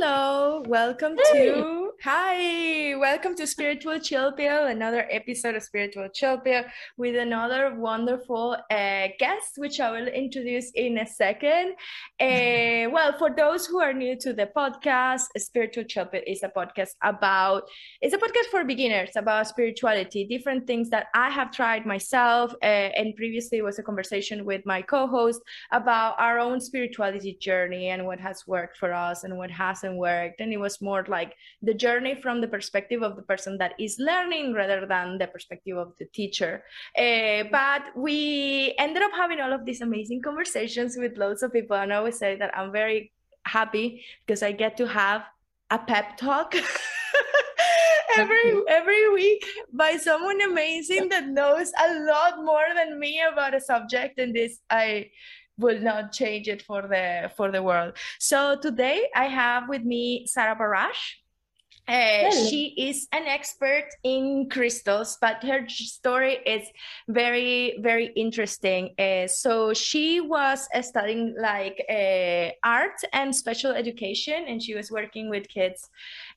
Hello, welcome hey. to hi, welcome to Spiritual Chill Pill, another episode of Spiritual Chill Pill with another wonderful uh, guest, which I will introduce in a second. Uh, well, for those who are new to the podcast, Spiritual Chill Pill is a podcast about it's a podcast for beginners about spirituality, different things that I have tried myself, uh, and previously it was a conversation with my co-host about our own spirituality journey and what has worked for us and what hasn't worked and it was more like the journey from the perspective of the person that is learning rather than the perspective of the teacher uh, but we ended up having all of these amazing conversations with loads of people and i always say that i'm very happy because i get to have a pep talk every every week by someone amazing that knows a lot more than me about a subject and this i will not change it for the for the world. So today I have with me Sarah Barash. Uh, she is an expert in crystals, but her story is very, very interesting. Uh, so she was uh, studying like uh, art and special education, and she was working with kids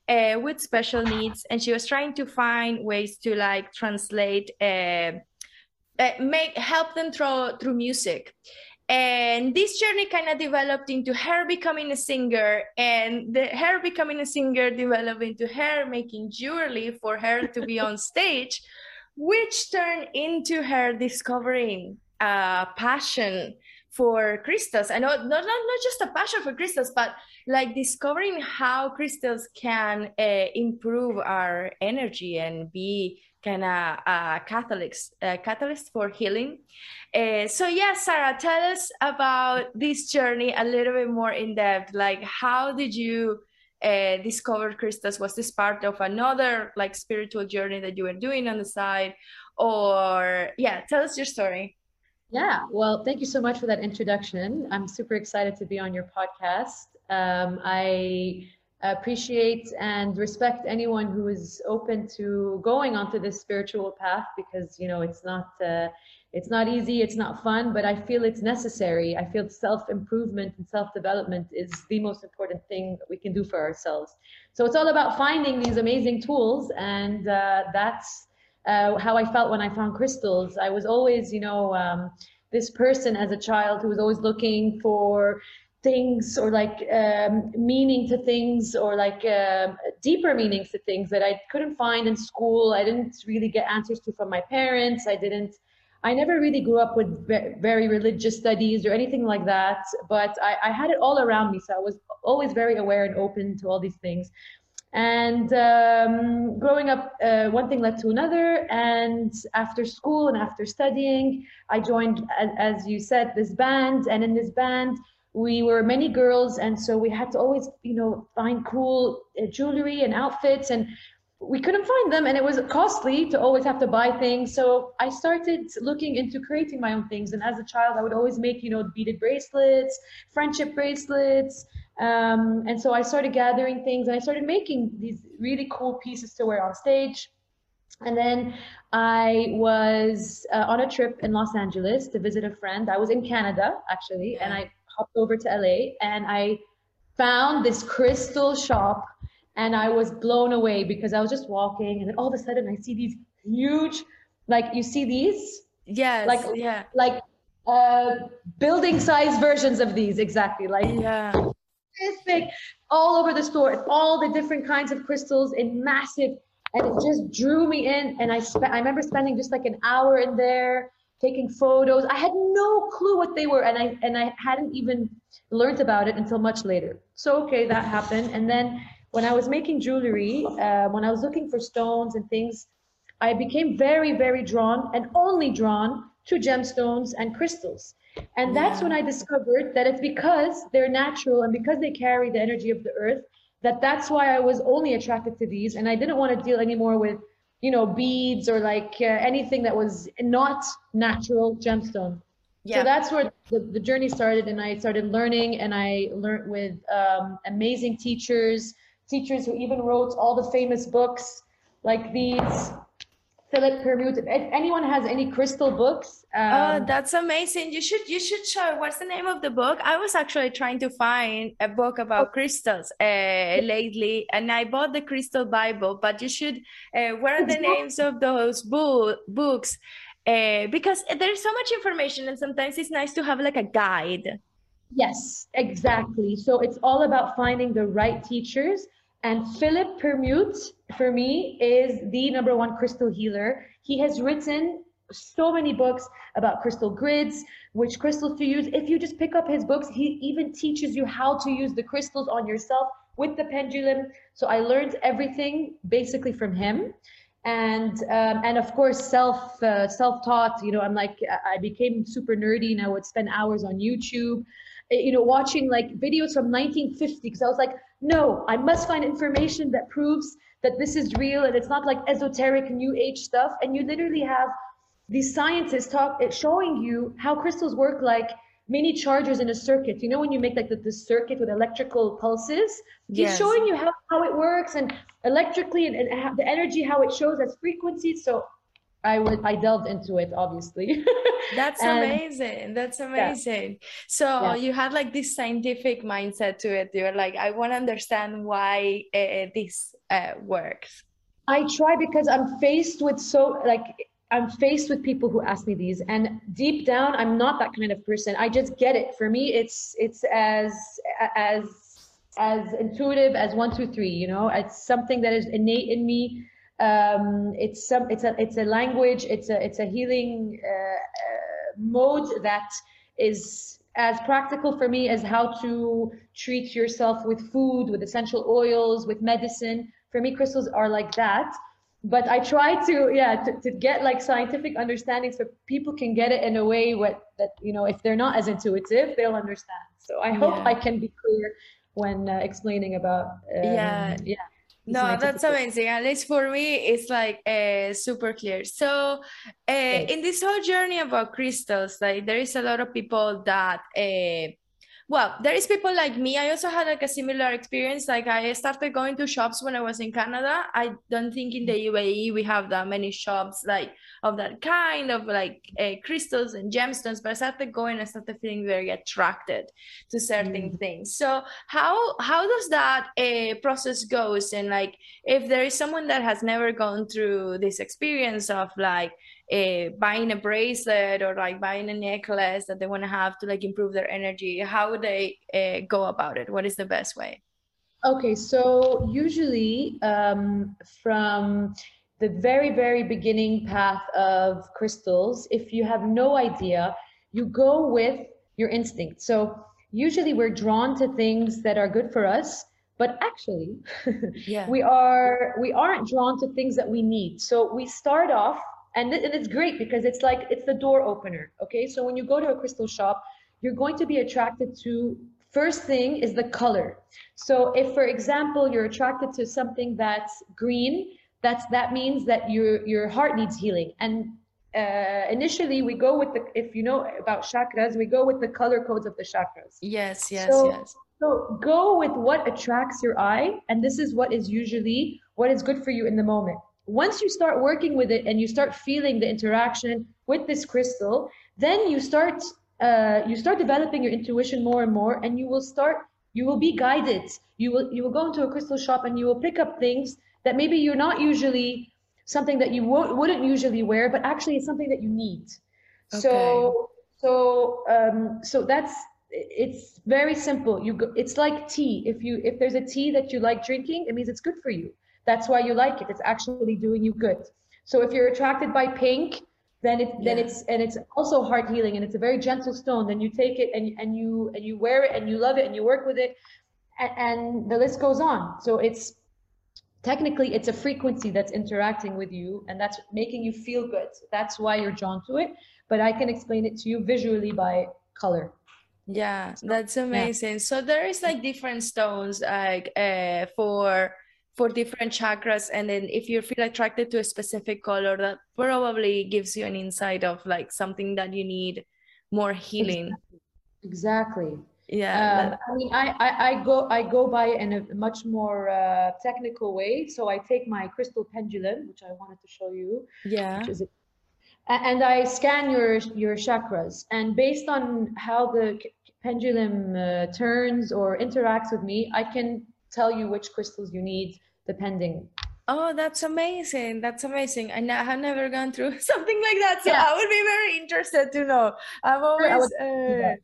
uh, with special needs, and she was trying to find ways to like translate, uh, make help them through through music and this journey kind of developed into her becoming a singer and the her becoming a singer developed into her making jewelry for her to be on stage which turned into her discovering a passion for crystals i know not, not, not just a passion for crystals but like discovering how crystals can uh, improve our energy and be kind of a catalyst, uh, catalyst for healing. Uh, so yeah, Sarah, tell us about this journey a little bit more in depth. Like, how did you uh, discover crystals? Was this part of another like spiritual journey that you were doing on the side, or yeah, tell us your story. Yeah, well, thank you so much for that introduction. I'm super excited to be on your podcast. Um, I appreciate and respect anyone who is open to going onto this spiritual path because you know it's not uh, it's not easy it's not fun but i feel it's necessary i feel self-improvement and self-development is the most important thing we can do for ourselves so it's all about finding these amazing tools and uh, that's uh, how i felt when i found crystals i was always you know um, this person as a child who was always looking for things or like um, meaning to things or like uh, deeper meanings to things that I couldn't find in school. I didn't really get answers to from my parents. I didn't. I never really grew up with very religious studies or anything like that, but I, I had it all around me. So I was always very aware and open to all these things. And um, growing up, uh, one thing led to another. And after school and after studying, I joined, as, you said, this band. And in this band, we were many girls and so we had to always you know find cool uh, jewelry and outfits and we couldn't find them and it was costly to always have to buy things. So i started looking into creating my own things. And as a child i would always make you know beaded bracelets friendship bracelets. Um, and so i started gathering things and i started making these really cool pieces to wear on stage. And then I was uh, on a trip in Los Angeles to visit a friend. I was in Canada actually, and I hopped over to LA and I found this crystal shop and I was blown away because I was just walking and then all of a sudden I see these huge, like you see these? Yes. Like, yeah. Like uh, building size versions of these, exactly. Like, yeah. Big, all over the store, all the different kinds of crystals in massive, and it just drew me in. And I spent, I remember spending just like an hour in there taking photos. I had no clue what they were, and I and I hadn't even learned about it until much later. So okay, that happened, and then when I was making jewelry, uh, when I was looking for stones and things, I became very very drawn and only drawn to gemstones and crystals. And that's yeah. when I discovered that it's because they're natural and because they carry the energy of the earth that that's why I was only attracted to these and I didn't want to deal anymore with you know beads or like uh, anything that was not natural gemstone yeah. so that's where the, the journey started and i started learning and i learned with um, amazing teachers teachers who even wrote all the famous books like these Philip Permutt. If anyone has any crystal books, oh, um, oh, that's amazing! You should you should show. What's the name of the book? I was actually trying to find a book about oh. crystals uh, lately, and I bought the Crystal Bible. But you should. Uh, what are the names of those bo- books? Uh, because there's so much information, and sometimes it's nice to have like a guide. Yes, exactly. So it's all about finding the right teachers and Philip Permutt, for me, is the number one crystal healer. He has written so many books about crystal grids, which crystals to use. If you just pick up his books, he even teaches you how to use the crystals on yourself with the pendulum. So I learned everything basically from him. And um, and of course self uh, self taught. You know, I'm like I became super nerdy, and I would spend hours on YouTube, you know, watching like videos from 1950 because I was like, no, I must find information that proves that this is real and it's not like esoteric new age stuff. And you literally have these scientists talk eh, showing you how crystals work like mini chargers in a circuit. You know when you make like the, the circuit with electrical pulses? He's yes. showing you how, how it works and electrically and, and the energy, how it shows as frequencies. So I would I delved into it obviously. That's and, amazing. That's amazing. Yeah. So yeah. you had like this scientific mindset to it. You're like, I want to understand why uh, this uh, works. I try because I'm faced with so like I'm faced with people who ask me these, and deep down, I'm not that kind of person. I just get it. For me, it's it's as as as intuitive as one, two, three. You know, it's something that is innate in me um, it's some it's a it's a language it's a it's a healing uh, uh, mode that is as practical for me as how to treat yourself with food with essential oils with medicine. For me crystals are like that. But i try to yeah to, to get like scientific understanding so people can get it in a way what that you know if they're not as intuitive they'll understand. So i hope yeah. i can be clear when uh, explaining about um, yeah. yeah no that's amazing. At least for me it's like uh, super clear. So uh, in this whole journey about crystals like there is a lot of people that uh, well there is people like me. I also had like a similar experience. Like i started going to shops when i was in canada. I don't think in the uae we have that many shops like of that kind of like uh, crystals and gemstones but i started going i started feeling very attracted to certain mm. things. So how how does that uh, process goes? And like if there is someone that has never gone through this experience of like uh, buying a bracelet or like buying a necklace that they want to have to like improve their energy how would they uh, go about it? What is the best way? Okay so usually um, from the very very beginning path of crystals if you have no idea you go with your instinct. So usually we're drawn to things that are good for us but actually yeah. we are we aren't drawn to things that we need. So we start off and, th- and it's great because it's like it's the door opener okay? So when you go to a crystal shop you're going to be attracted to first thing is the color. So if for example you're attracted to something that's green that's that means that your your heart needs healing. And uh, initially we go with the if you know about chakras we go with the color codes of the chakras. Yes yes so, yes. so go with what attracts your eye and this is what is usually what is good for you in the moment once you start working with it and you start feeling the interaction with this crystal then you start uh, you start developing your intuition more and more and you will start you will be guided. You will you will go into a crystal shop and you will pick up things that maybe you're not usually something that you won't, wouldn't usually wear but actually it's something that you need. Okay. so so um so that's it's very simple. You go, it's like tea. If you if there's a tea that you like drinking it means it's good for you that's why you like it. It's actually doing you good. So if you're attracted by pink, then it yeah. then it's and it's also heart healing and it's a very gentle stone. Then you take it and and you and you wear it and you love it and you work with it, and, and the list goes on. So it's technically it's a frequency that's interacting with you and that's making you feel good. That's why you're drawn to it. But I can explain it to you visually by color. Yeah, that's amazing. Yeah. So there is like different stones like uh, for for different chakras and then if you feel attracted to a specific color that probably gives you an insight of like something that you need more healing exactly, exactly. Yeah. Um, I mean, I, I, I go I go by in a much more uh, technical way. So I take my crystal pendulum, which I wanted to show you. Yeah. Which is a, and I scan your your chakras, and based on how the pendulum uh, turns or interacts with me, I can tell you which crystals you need depending Oh, that's amazing. That's amazing. I have never gone through something like that. So Yeah. I would be very interested to know. I've always uh,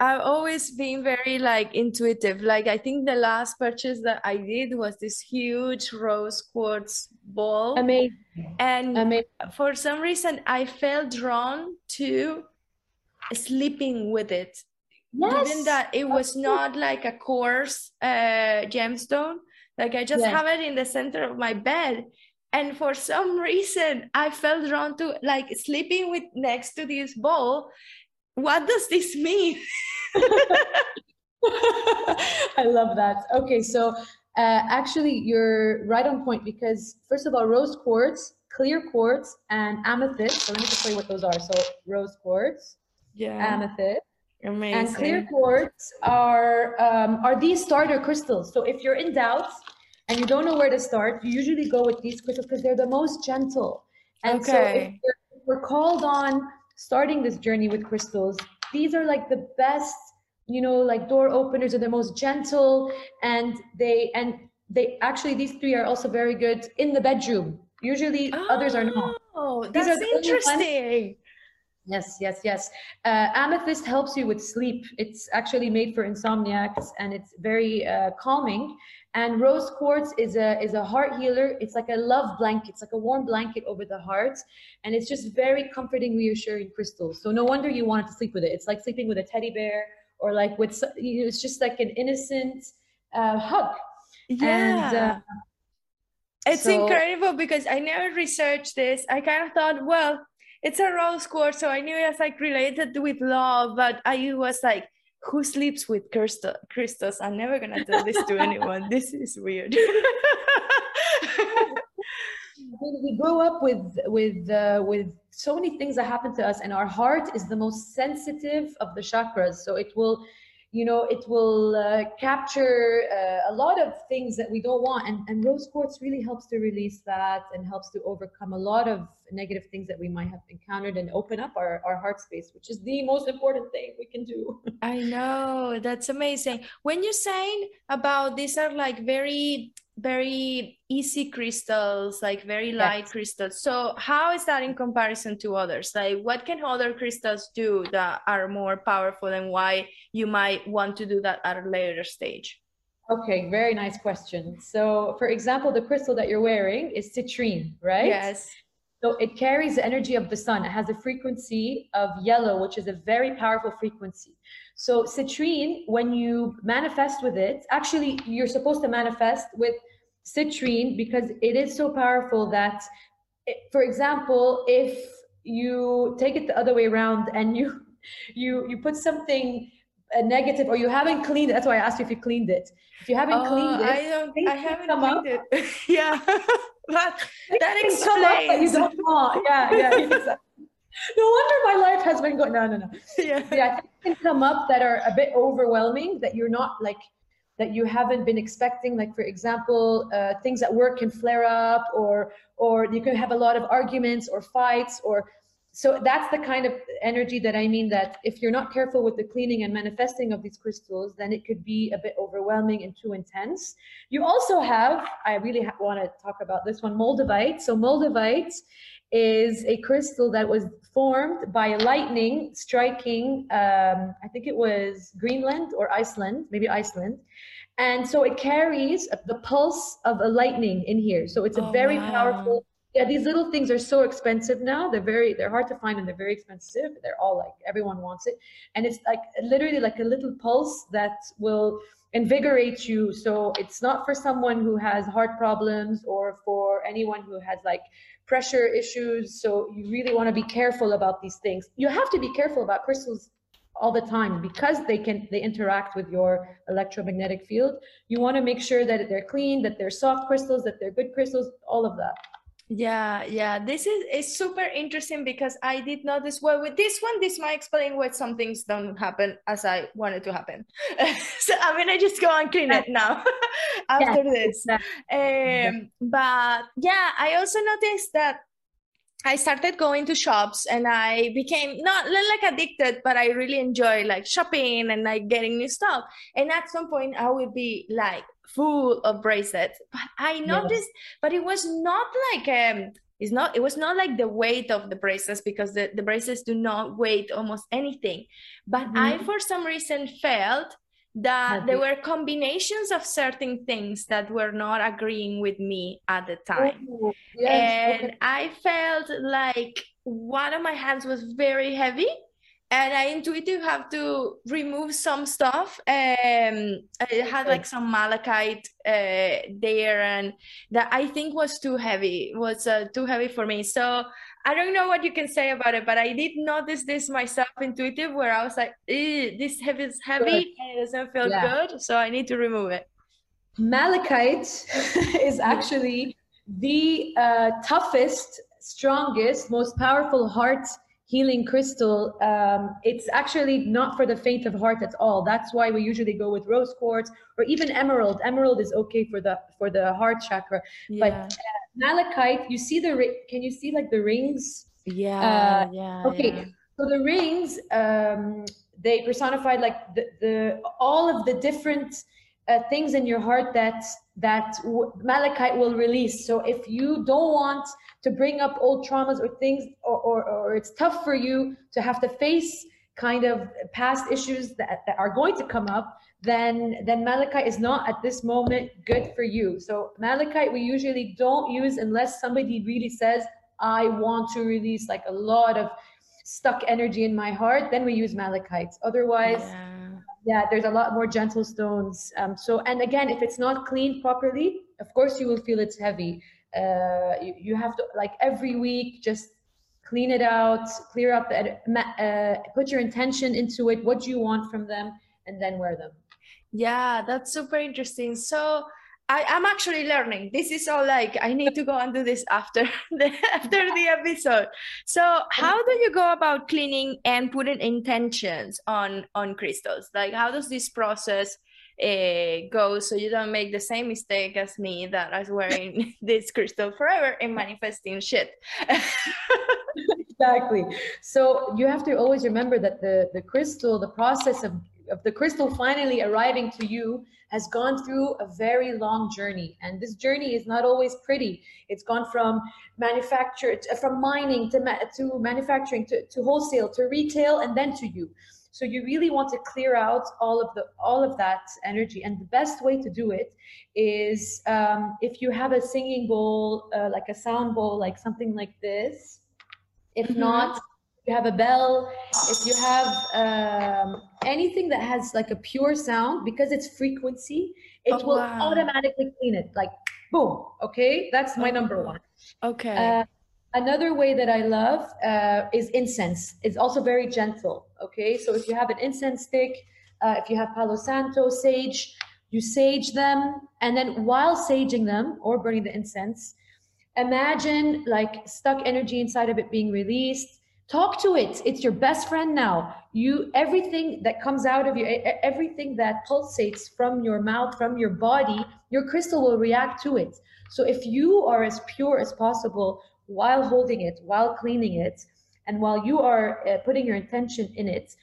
I've always been very like intuitive. Like I think the last purchase that I did was this huge rose quartz ball. Amazing. And Amazing. for some reason I felt drawn to sleeping with it. Given that it was not like a coarse uh, gemstone, like I just Yes. have it in the center of my bed. And for some reason, I felt drawn to like sleeping with next to this ball. What does this mean? I love that. Okay, so uh, actually, you're right on point because, first of all, rose quartz, clear quartz, and amethyst. So let me just tell you what those are. So, rose quartz, Yeah, amethyst, amazing. and clear quartz are um, are these starter crystals. So, if you're in doubt and you don't know where to start, you usually go with these crystals because they're the most gentle. And so, if Okay. we're, if we're called on starting this journey with crystals, these are like the best you know like door openers are the most gentle and they and they actually these three are also very good in the bedroom usually others are not Oh, These are that's the only ones- interesting. Yes yes yes. Uh, amethyst helps you with sleep. It's actually made for insomniacs and it's very uh, calming. And rose quartz is a is a heart healer. It's like a love blanket. It's like a warm blanket over the heart and it's just very comforting reassuring crystals. So no wonder you wanted to sleep with it. It's like sleeping with a teddy bear or like with you know, it's just like an innocent uh, hug. And Yeah. uh, It's So- incredible because I never researched this. I kind of thought, well, it's a rose quartz, so I knew it was like related with love, but I was like, who sleeps with crystals? I'm never gonna tell this to anyone. This is weird. we, we grow up with with uh, with so many things that happen to us and our heart is the most sensitive of the chakras so it will you know it will uh, capture uh, a lot of things that we don't want. And, and rose quartz really helps to release that and helps to overcome a lot of negative things that we might have encountered and open up our, our heart space which is the most important thing we can do. I know, that's amazing. When you're saying about these are like very, very easy crystals, like very light Yes. crystals. So how is that in comparison to others? Like what can other crystals do that are more powerful and why you might want to do that at a later stage? okay very nice question so for example the crystal that you're wearing is citrine right Yes. So it carries the energy of the sun. It has a frequency of yellow, which is a very powerful frequency. So citrine, when you manifest with it, actually you're supposed to manifest with citrine because it is so powerful that, it, for example, if you take it the other way around and you you you put something uh, negative or you haven't cleaned it, that's why I asked you if you cleaned it. If you haven't Oh, cleaned it, I don't, I haven't come up. cleaned it. Yeah. That, that things come up that you explains. don't want. Yeah, yeah. exactly. No wonder my life has been going. No, no, no. Yeah. Yeah, things can come up that are a bit overwhelming that you're not like that you haven't been expecting. Like for example, uh, things at work can flare up, or or you can have a lot of arguments or fights, or so that's the kind of energy that I mean. That if you're not careful with the cleaning and manifesting of these crystals, then it could be a bit overwhelming and too intense. You also have, I really ha- want to talk about this one, Moldavite. So, Moldavite is a crystal that was formed by a lightning striking, um, I think it was Greenland or Iceland, maybe Iceland. And so it carries the pulse of a lightning in here. So it's a Oh, very wow. powerful. Yeah, these little things are so expensive now. They're very, they're hard to find and they're very expensive. They're all like everyone wants it, and it's like literally like a little pulse that will invigorate you. So it's not for someone who has heart problems or for anyone who has like pressure issues. So you really want to be careful about these things. You have to be careful about crystals all the time because they can they interact with your electromagnetic field. You want to make sure that they're clean, that they're soft crystals, that they're good crystals, all of that. Yeah, yeah. This is is super interesting because I did notice well with this one, this might explain why some things don't happen as I wanted to happen. so I'm gonna just go and clean it now after yeah, this. Um, but yeah, I also noticed that I started going to shops and I became not, not like addicted, but I really enjoy like shopping and like getting new stuff. And at some point, I would be like, full of bracelets. But I noticed, yes. but it was not like um it's not it was not like the weight of the bracelets because the, the bracelets do not weigh almost anything. But mm-hmm. I for some reason felt that there were combinations of certain things that were not agreeing with me at the time. Oh, yes. And I felt like one of my hands was very heavy and I intuitively have to remove some stuff. Um, I had like some malachite uh, there, and that I think was too heavy. Was uh, too heavy for me. So I don't know what you can say about it, but I did notice this myself intuitive, where I was like, "This heavy is heavy, and it doesn't feel yeah. good, so I need to remove it." Malachite is actually the uh, toughest, strongest, most powerful heart healing crystal um, it's actually not for the faint of heart at all that's why we usually go with rose quartz or even emerald emerald is okay for the for the heart chakra yeah. but uh, malachite you see the can you see like the rings yeah uh, yeah okay yeah. so the rings um, they personified like the, the all of the different uh, things in your heart that that malachite will release. So if you don't want to bring up old traumas or things or, or, or it's tough for you to have to face kind of past issues that, that are going to come up then then malachite is not at this moment good for you. So malachite we usually don't use unless somebody really says i want to release like a lot of stuck energy in my heart then we use malachite. Otherwise yeah yeah there's a lot more gentle stones. Um, so and again if it's not cleaned properly of course you will feel it's heavy. Uh, you, you have to like every week just clean it out clear up uh, put your intention into it what do you want from them and then wear them. Yeah that's super interesting. So I, am actually learning. This is all like I need to go and do this after the after the episode. So how do you go about cleaning and putting intentions on on crystals? Like how does this process uh, go so you don't make the same mistake as me that I was wearing this crystal forever and manifesting shit. exactly. So you have to always remember that the the crystal, the process of of the crystal finally arriving to you has gone through a very long journey. And this journey is not always pretty. It's gone from manufacture from mining to, ma- to manufacturing to, to wholesale to retail and then to you. So you really want to clear out all of the all of that energy. And the best way to do it is um, if you have a singing bowl uh, like a sound bowl like something like this. If mm-hmm. not you have a bell, if you have um, anything that has like a pure sound, because it's frequency, it oh, will wow. automatically clean it. Like boom. Okay, that's my number one. Okay. Uh, another way that I love uh, is incense. It's also very gentle. Okay, so if you have an incense stick, uh, if you have Palo Santo, sage, you sage them, and then while saging them or burning the incense, imagine like stuck energy inside of it being released talk to it. It's your best friend now. You everything that comes out of you everything that pulsates from your mouth from your body your crystal will react to it. So if you are as pure as possible while holding it while cleaning it and while you are uh, putting your intention in it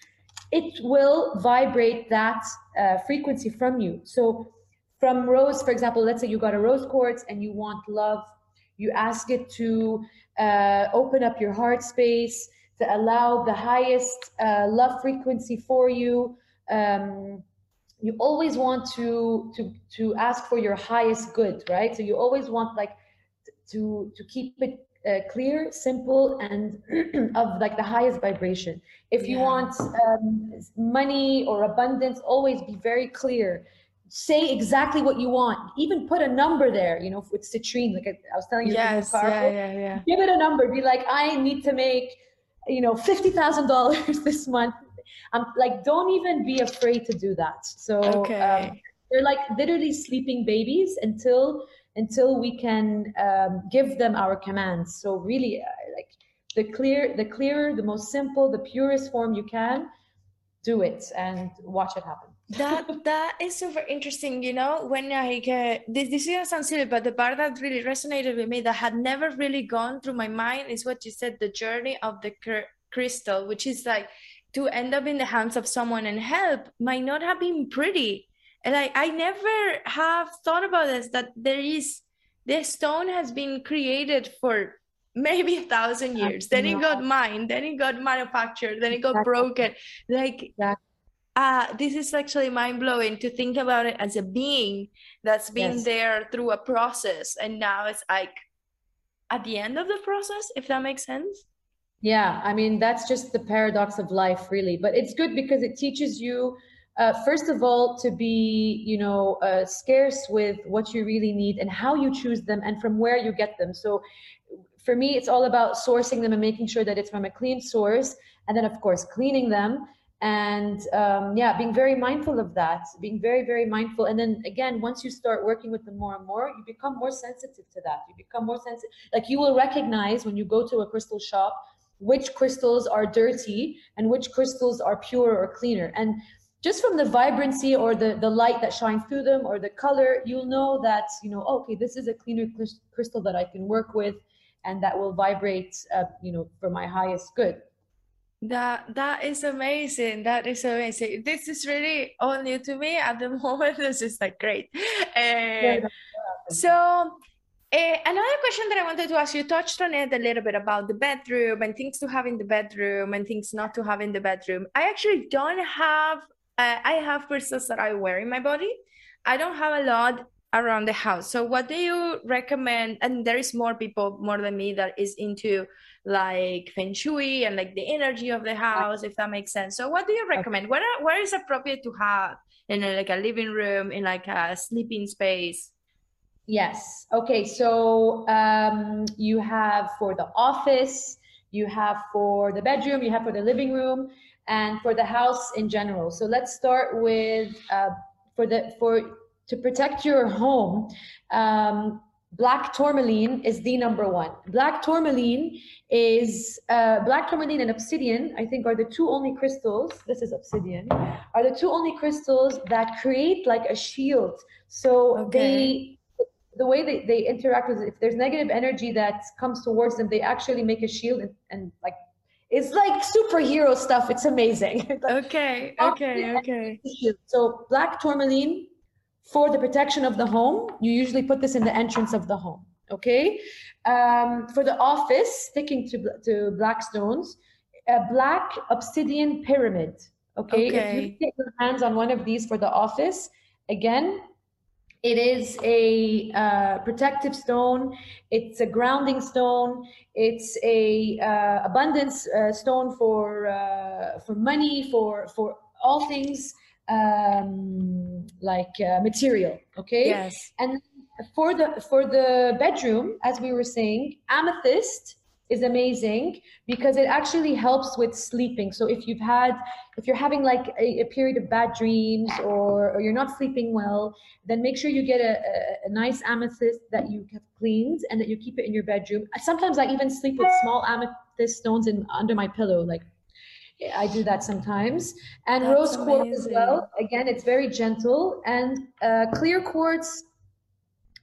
it will vibrate that uh, frequency from you. So from rose for example let's say you got a rose quartz and you want love you ask it to uh, open up your heart space to allow the highest uh, love frequency for you. Um, you always want to to to ask for your highest good, right? So you always want like to to keep it uh, clear, simple, and of like the highest vibration. If you yeah. want um, money or abundance, always be very clear. Say exactly what you want. Even put a number there. You know, with citrine, like I, I was telling you, yes, yeah, yeah, yeah. Give it a number. Be like, I need to make you know, $50,000 this month. I'm like, don't even be afraid to do that. So okay. um, they're like literally sleeping babies until until we can um, give them our commands. So really, uh, like the clear, the clearer, the most simple, the purest form you can, do it and watch it happen. That that is super interesting. You know, when I uh, this this is gonna sound silly, but the part that really resonated with me that had never really gone through my mind is what you said: the journey of the cr- crystal, which is like to end up in the hands of someone and help might not have been pretty. And I, I never have thought about this that there is this stone has been created for maybe a thousand years. Then it got mined then it got manufactured then it got broken. Like uh, this is actually mind-blowing to think about it as a being that's been yes. there through a process and now it's like at the end of the process if that makes sense? Yeah i mean that's just the paradox of life really. But it's good because it teaches you uh, first of all to be you know uh, scarce with what you really need and how you choose them and from where you get them. So for me it's all about sourcing them and making sure that it's from a clean source and then of course cleaning them and um, yeah being very mindful of that being very very mindful. And then again once you start working with them more and more you become more sensitive to that. You become more sensitive like you will recognize when you go to a crystal shop which crystals are dirty and which crystals are pure or cleaner. And just from the vibrancy or the, the light that shines through them or the color, you'll know that, you know, okay, this is a cleaner crystal that I can work with and that will vibrate, uh, you know, for my highest good. That that is amazing. That is amazing. This is really all new to me at the moment. This is like great. Uh, so uh, another question that I wanted to ask you touched on it a little bit about the bedroom and things to have in the bedroom and things not to have in the bedroom. I actually don't have uh, I have crystals that I wear in my body. I don't have a lot around the house. So what do you recommend? And there is more people more than me that is into like feng shui and like the energy of the house, if that makes sense. So what do you recommend? Okay. Where where is appropriate to have in a, like a living room, in like a sleeping space? Yes. Okay. So um, you have for the office, you have for the bedroom, you have for the living room and for the house in general. So let's start with uh, for the for to protect your home. Um, black tourmaline is the number one. Black tourmaline is uh, black tourmaline and obsidian. I think are the two only crystals. This is obsidian. Are the two only crystals that create like a shield. So okay. they the way they, they interact with if there's negative energy that comes towards them they actually make a shield and, and like it's like superhero stuff. It's amazing. okay, okay, okay. So black tourmaline for the protection of the home. You usually put this in the entrance of the home. Okay. Um, for the office, sticking to to black stones, a black obsidian pyramid. Okay. okay. If you take your hands on one of these for the office, again, it is a uh, protective stone. It's a grounding stone. It's a uh, abundance uh, stone for uh, for money, for for all things um, like uh, material. Okay. Yes. And for the for the bedroom, as we were saying, amethyst is amazing because it actually helps with sleeping. So if you've had, if you're having like a, a period of bad dreams or, or, you're not sleeping well, then make sure you get a, a, a, nice amethyst that you have cleaned and that you keep it in your bedroom. Sometimes I even sleep with small amethyst stones in under my pillow, like I do that sometimes. And That's rose quartz as well. Again, it's very gentle. And uh, clear quartz,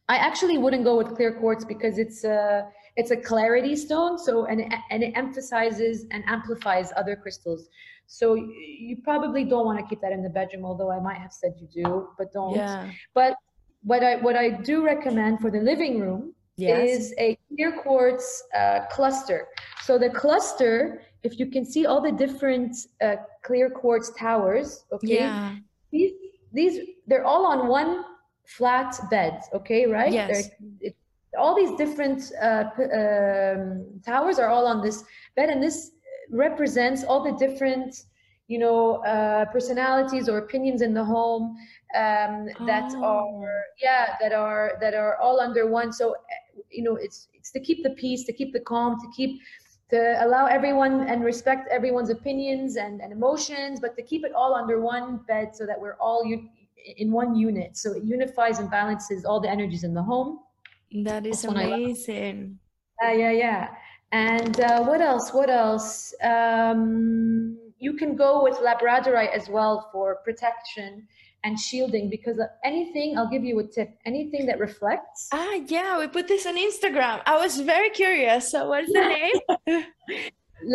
I actually wouldn't go with clear quartz because it's uh, it's a clarity stone so and, and it emphasizes and amplifies other crystals so you probably don't want to keep that in the bedroom although i might have said you do but don't yeah. but what i what i do recommend for the living room yes. is a clear quartz uh, cluster so the cluster if you can see all the different uh, clear quartz towers okay yeah. these these they're all on one flat bed okay right yes. It, all these different uh, um, towers are all on this bed and this represents all the different you know uh, personalities or opinions in the home um, that oh. are yeah that are that are all under one so you know it's it's to keep the peace to keep the calm to keep to allow everyone and respect everyone's opinions and, and emotions but to keep it all under one bed so that we're all in one unit so it unifies and balances all the energies in the home That is amazing. Uh, yeah, yeah. And uh, what else? What else? Um, you can go with labradorite as well for protection and shielding because anything i'll give you a tip anything that reflects. Ah yeah we put this on instagram. I was very curious. So what's the name?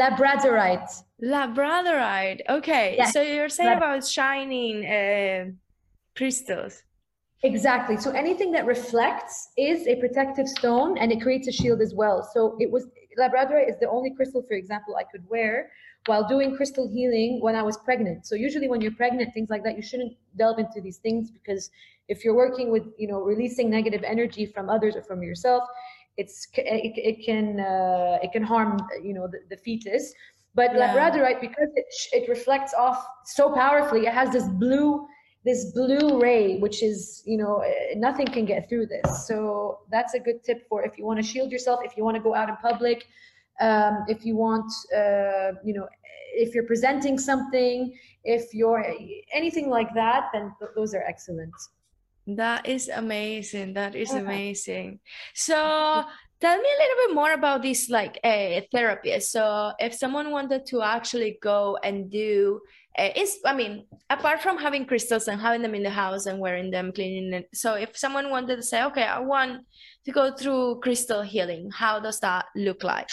Labradorite. Labradorite. Okay yes. so you're saying Lab- about shining uh, crystals. Exactly. So anything that reflects is a protective stone and it creates a shield as well. So it was labradorite is the only crystal for example i could wear while doing crystal healing when I was pregnant. So usually when you're pregnant, things like that, you shouldn't delve into these things because if you're working with, you know, releasing negative energy from others or from yourself, it's it, it can uh, it can harm you know the, the fetus. But yeah. labradorite because it it reflects off so powerfully, it has this blue this blue ray which is you know eh, nothing can get through this so that's a good tip for if you want to shield yourself if you want to go out in public um, if you want uh, you know if you're presenting something if you're anything like that then th- those are excellent. That is amazing. That is amazing. So tell me a little bit more about this like a uh, therapy. So if someone wanted to actually go and do uh, is i mean apart from having crystals and having them in the house and wearing them cleaning it so if someone wanted to say okay i want to go through crystal healing how does that look like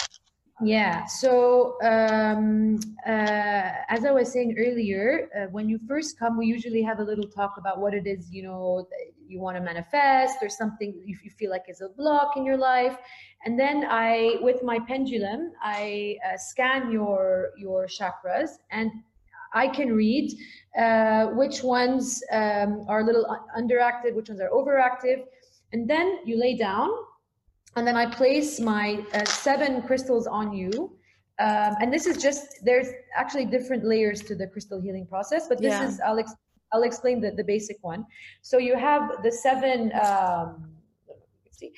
yeah. So um, uh, as I was saying earlier, uh, when you first come, we usually have a little talk about what it is, you know, you want to manifest or something you, you feel like is a block in your life. And then I, with my pendulum, I uh, scan your your chakras and I can read uh, which ones um, are a little underactive, which ones are overactive. And then you lay down and then I place my uh, seven crystals on you. Um, and this is just there's actually different layers to the crystal healing process, but this yeah. is I'll ex- I'll explain the, the basic one. So you have the seven um,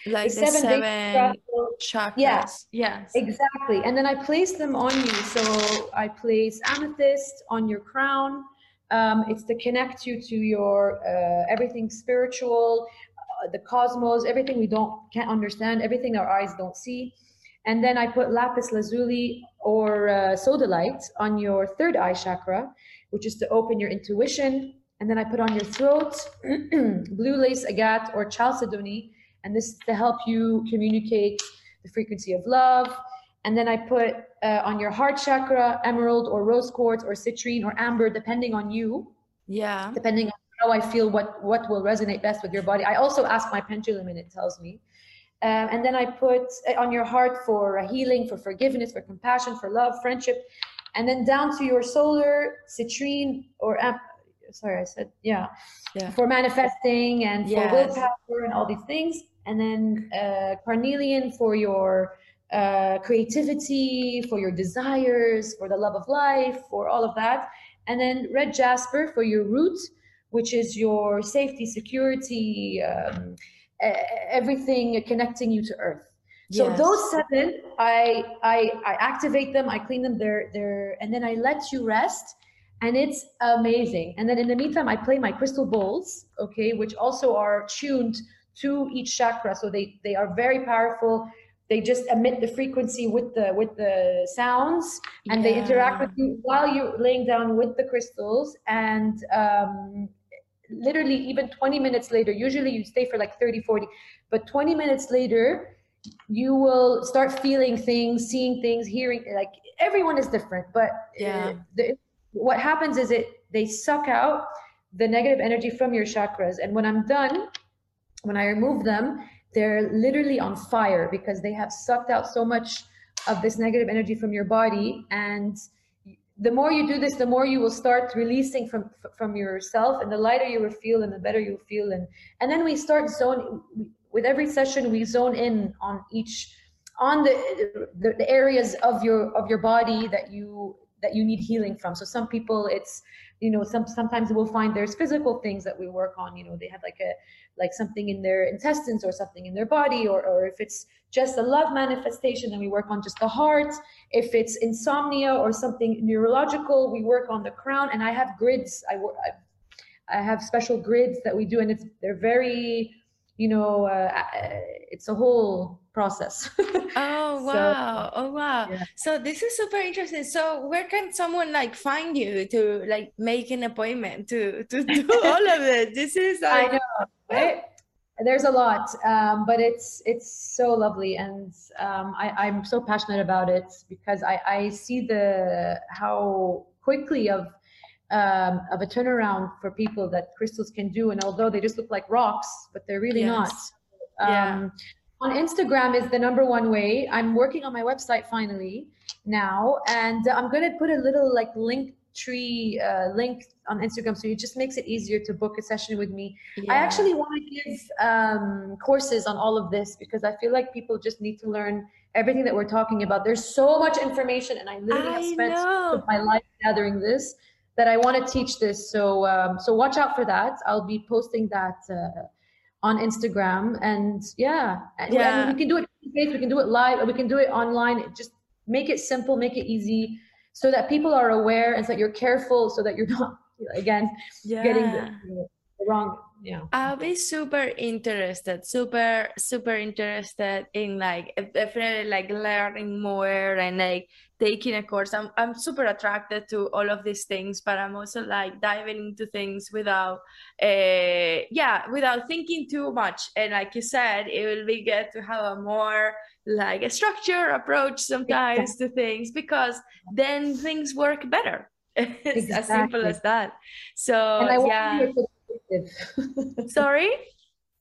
like the, the seven, seven chakras. Yes. Yes. Exactly. And then I place them on you. So I place amethyst on your crown. Um, it's to connect you to your uh, everything spiritual the cosmos, everything we don't can't understand, everything our eyes don't see. And then I put lapis lazuli or uh, sodalite on your third eye chakra, which is to open your intuition. And then I put on your throat blue lace agate or chalcedony, and this is to help you communicate the frequency of love. And then I put uh, on your heart chakra emerald or rose quartz or citrine or amber, depending on you. Yeah. Depending on how I feel, what what will resonate best with your body. I also ask my pendulum, and it tells me. Um, and then I put uh, on your heart for healing, for forgiveness, for compassion, for love, friendship, and then down to your solar, citrine, or amp. Sorry, I said yeah, yeah. for manifesting and for yes. willpower and all these things. And then uh, carnelian for your uh, creativity, for your desires, for the love of life, for all of that. And then red jasper for your roots which is your safety, security, um, everything connecting you to Earth. So yes. those seven, I, I I activate them, I clean them, they're they're, and then I let you rest, and it's amazing. And then in the meantime, I play my crystal bowls, okay, which also are tuned to each chakra, so they they are very powerful. They just emit the frequency with the with the sounds, and yeah. they interact with you while you're laying down with the crystals, and um, literally even 20 minutes later usually you stay for like 30 40 but 20 minutes later you will start feeling things seeing things hearing like everyone is different but eh, yeah. the, what happens is it they suck out the negative energy from your chakras and when i'm done when i remove them they're literally on fire because they have sucked out so much of this negative energy from your body and the more you do this, the more you will start releasing from from yourself, and the lighter you will feel, and the better you'll feel. And and then we start zone with every session. We zone in on each on the, the the areas of your of your body that you that you need healing from. So some people, it's you know some sometimes we'll find there's physical things that we work on. You know they have like a like something in their intestines or something in their body, or or if it's just a love manifestation, then we work on just the heart. If it's insomnia or something neurological, we work on the crown. And I have grids. I work. I, have special grids that we do, and it's they're very you know, uh, uh it's a whole process. oh wow! So, oh wow! Yeah. So this is super interesting. So where can someone like find you to like make an appointment to to do all of it? This is I know. Right? There's a lot, um, but it's it's so lovely, and um, I, I'm so passionate about it because I, I see the how quickly of um, of a turnaround for people that crystals can do. And although they just look like rocks, but they're really yes. not. Um, yeah. On Instagram is the number one way. I'm working on my website finally now, and I'm going to put a little like link tree uh, link on Instagram, so it just makes it easier to book a session with me. Yeah. I actually want to give um, courses on all of this because I feel like people just need to learn everything that we're talking about. There's so much information, and I literally I have spent my life gathering this that I want to teach this. So um, so watch out for that. I'll be posting that uh, on Instagram, and yeah, yeah, we can do it face, we can do it live, we can do it online. Just make it simple, make it easy, so that people are aware, and so that you're careful, so that you're not again yeah. getting the, the wrong yeah. I'll be super interested super super interested in like definitely like learning more and like taking a course. I'm, I'm super attracted to all of these things but i'm also like diving into things without uh yeah without thinking too much. And like you said it will be good to have a more like a structure approach sometimes to things because then things work better. It's exactly. as simple as that. So yeah Sorry?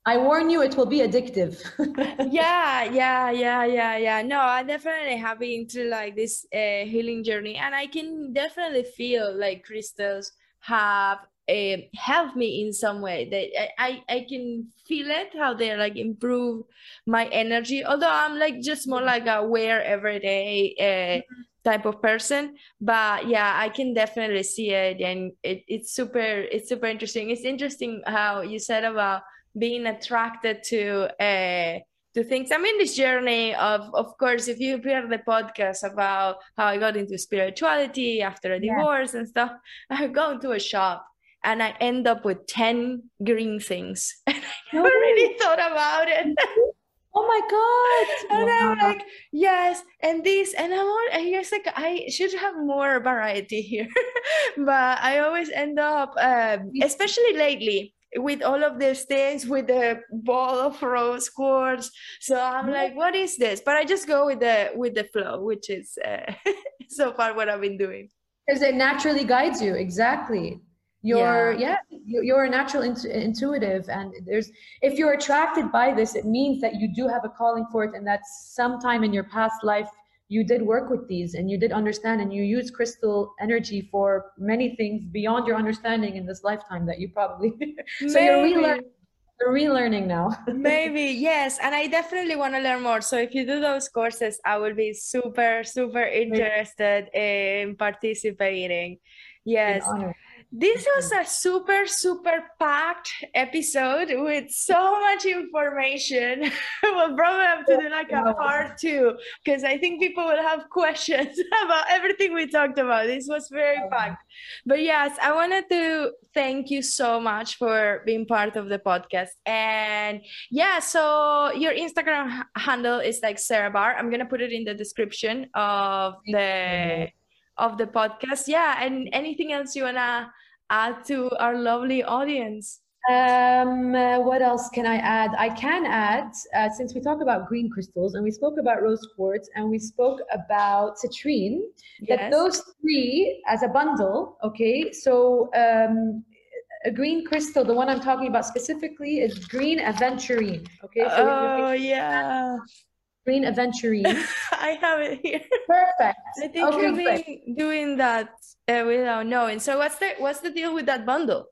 I warn you, it will be addictive. yeah, yeah, yeah, yeah, yeah. No, I definitely have been through like this uh, healing journey, and I can definitely feel like crystals have uh, helped me in some way. That I, I, I can feel it how they like improve my energy. Although I'm like just more like aware every day. Uh, mm-hmm type of person but yeah i can definitely see it and it, it's super it's super interesting. It's interesting how you said about being attracted to uh to things. I'm in this journey of of course if you hear the podcast about how i got into spirituality after a divorce yeah. and stuff i go into a shop and i end up with 10 green things. And i never really thought about it oh my god. And wow. i'm like yes and this and i'm all and guess like i should have more variety here. But i always end up um, especially lately with all of these things with the ball of rose quartz. So i'm like what is this? But i just go with the with the flow which is uh, so far what i've been doing. Because it naturally guides you. Exactly you're yeah, yeah you're a natural intu- intuitive and there's if you're attracted by this it means that you do have a calling for it and that sometime in your past life you did work with these and you did understand and you use crystal energy for many things beyond your understanding in this lifetime that you probably so you're relearning you're relearning now. Maybe yes and i definitely want to learn more so if you do those courses i will be super super interested in participating. Yes this was a super, super packed episode with so much information. we'll probably have to do like a part two because I think people will have questions about everything we talked about. This was very packed. But yes, I wanted to thank you so much for being part of the podcast. And yeah, so your Instagram handle is like Sarah Bar. I'm gonna put it in the description of the of the podcast. Yeah, and anything else you wanna add to our lovely audience? Um, uh, what else can I add? I can add, uh, since we talk about green crystals and we spoke about rose quartz and we spoke about citrine, yes. that those three as a bundle, okay? So um, a green crystal, the one I'm talking about specifically is green aventurine, okay? So oh, yeah green aventurine. I have it here. Perfect. I think okay, you've been doing that uh, without knowing. So what's the what's the deal with that bundle?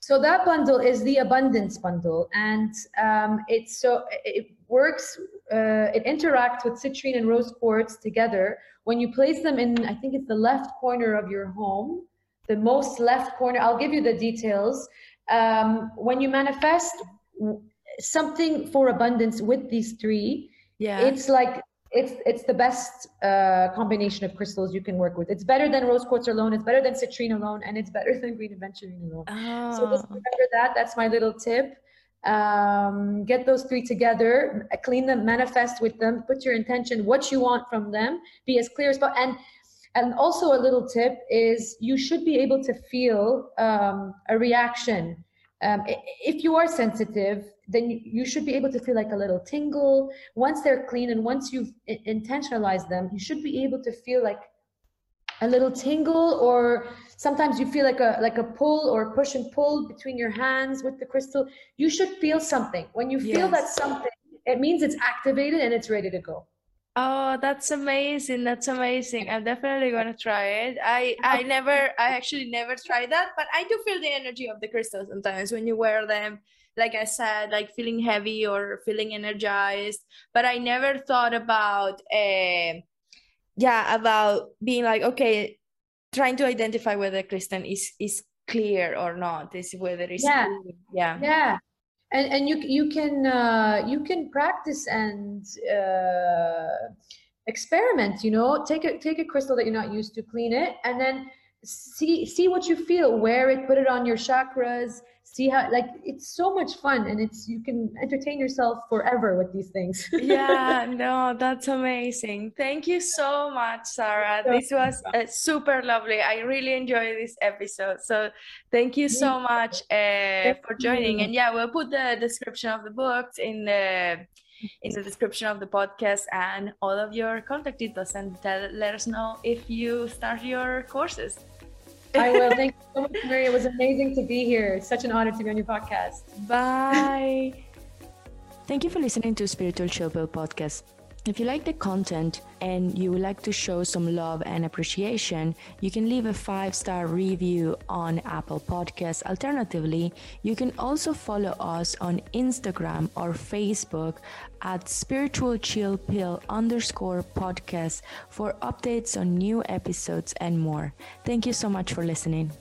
So that bundle is the abundance bundle, and um, it's so it works. Uh, it interacts with citrine and rose quartz together. When you place them in, I think it's the left corner of your home, the most left corner. I'll give you the details. Um, when you manifest something for abundance with these three, yeah it's like it's it's the best uh, combination of crystals you can work with. It's better than rose quartz alone. It's better than citrine alone, and it's better than green aventurine alone. Oh. So just remember that. That's my little tip. um, get those three together, clean them, manifest with them, put your intention, what you want from them, be as clear as possible. And and also a little tip is you should be able to feel um, a reaction. Um, if you are sensitive, then you should be able to feel like a little tingle. Once they're clean and once you've intentionalized them, you should be able to feel like a little tingle or sometimes you feel like a like a pull or a push and pull between your hands with the crystal you should feel something when you feel yes. that something it means it's activated and it's ready to go Oh, that's amazing. That's amazing. I'm definitely gonna try it. I I never I actually never tried that, but I do feel the energy of the crystals sometimes when you wear them. Like I said, like feeling heavy or feeling energized. But I never thought about uh, yeah, about being like, okay, trying to identify whether crystal is is clear or not, is whether it's yeah. Clear. Yeah. Yeah and and you you can uh, you can practice and uh, experiment you know? Take a take a crystal that you're not used to clean it and then see see what you feel wear it put it on your chakras see how like it's so much fun and it's you can entertain yourself forever with these things. Yeah no that's amazing. Thank you so much sarah. This was uh, super lovely. I really enjoyed this episode. So thank you so much uh, for joining. and yeah we'll put the description of the books in the in the description of the podcast and all of your contact details and tell, let us know if you start your courses I will. Thank you so much, Maria. It was amazing to be here. It's such an honor to be on your podcast. Bye. Thank you for listening to Spiritual Pill podcast. If you like the content and you would like to show some love and appreciation, you can leave a five star review on Apple Podcasts. Alternatively, you can also follow us on Instagram or Facebook at Spiritual Chill Pill underscore podcast for updates on new episodes and more. Thank you so much for listening.